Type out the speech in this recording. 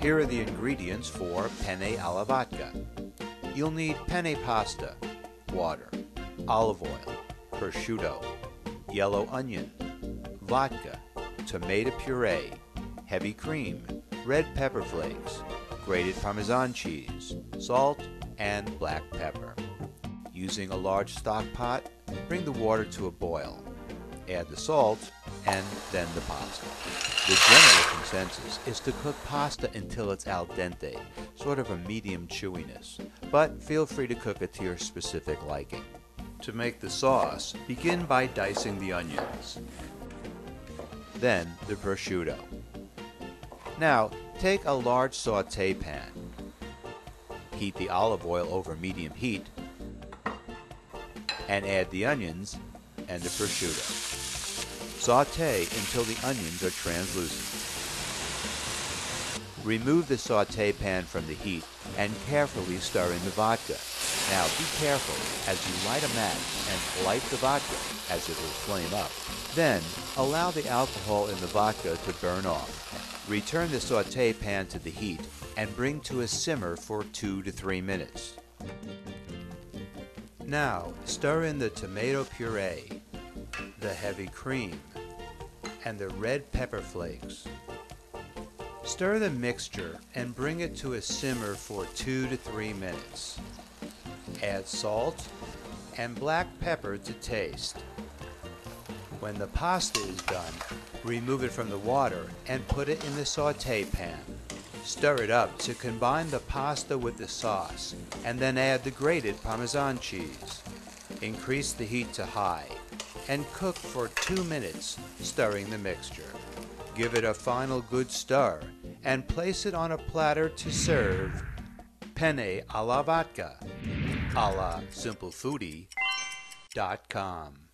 Here are the ingredients for penne alla vodka. You'll need penne pasta, water, olive oil, prosciutto, yellow onion, vodka, tomato puree, heavy cream, red pepper flakes, grated Parmesan cheese, salt, and black pepper. Using a large stock pot, bring the water to a boil. Add the salt and then the pasta. The general consensus is to cook pasta until it's al dente, sort of a medium chewiness, but feel free to cook it to your specific liking. To make the sauce, begin by dicing the onions, then the prosciutto. Now, take a large saute pan. Heat the olive oil over medium heat and add the onions and the prosciutto. Saute until the onions are translucent. Remove the saute pan from the heat and carefully stir in the vodka. Now be careful as you light a match and light the vodka as it will flame up. Then allow the alcohol in the vodka to burn off. Return the saute pan to the heat and bring to a simmer for 2 to 3 minutes. Now stir in the tomato puree, the heavy cream, and the red pepper flakes. Stir the mixture and bring it to a simmer for 2 to 3 minutes. Add salt and black pepper to taste. When the pasta is done, remove it from the water and put it in the saute pan. Stir it up to combine the pasta with the sauce and then add the grated Parmesan cheese. Increase the heat to high and cook for 2 minutes, stirring the mixture. Give it a final good stir and place it on a platter to serve penne alla vodka a la simplefoodie.com.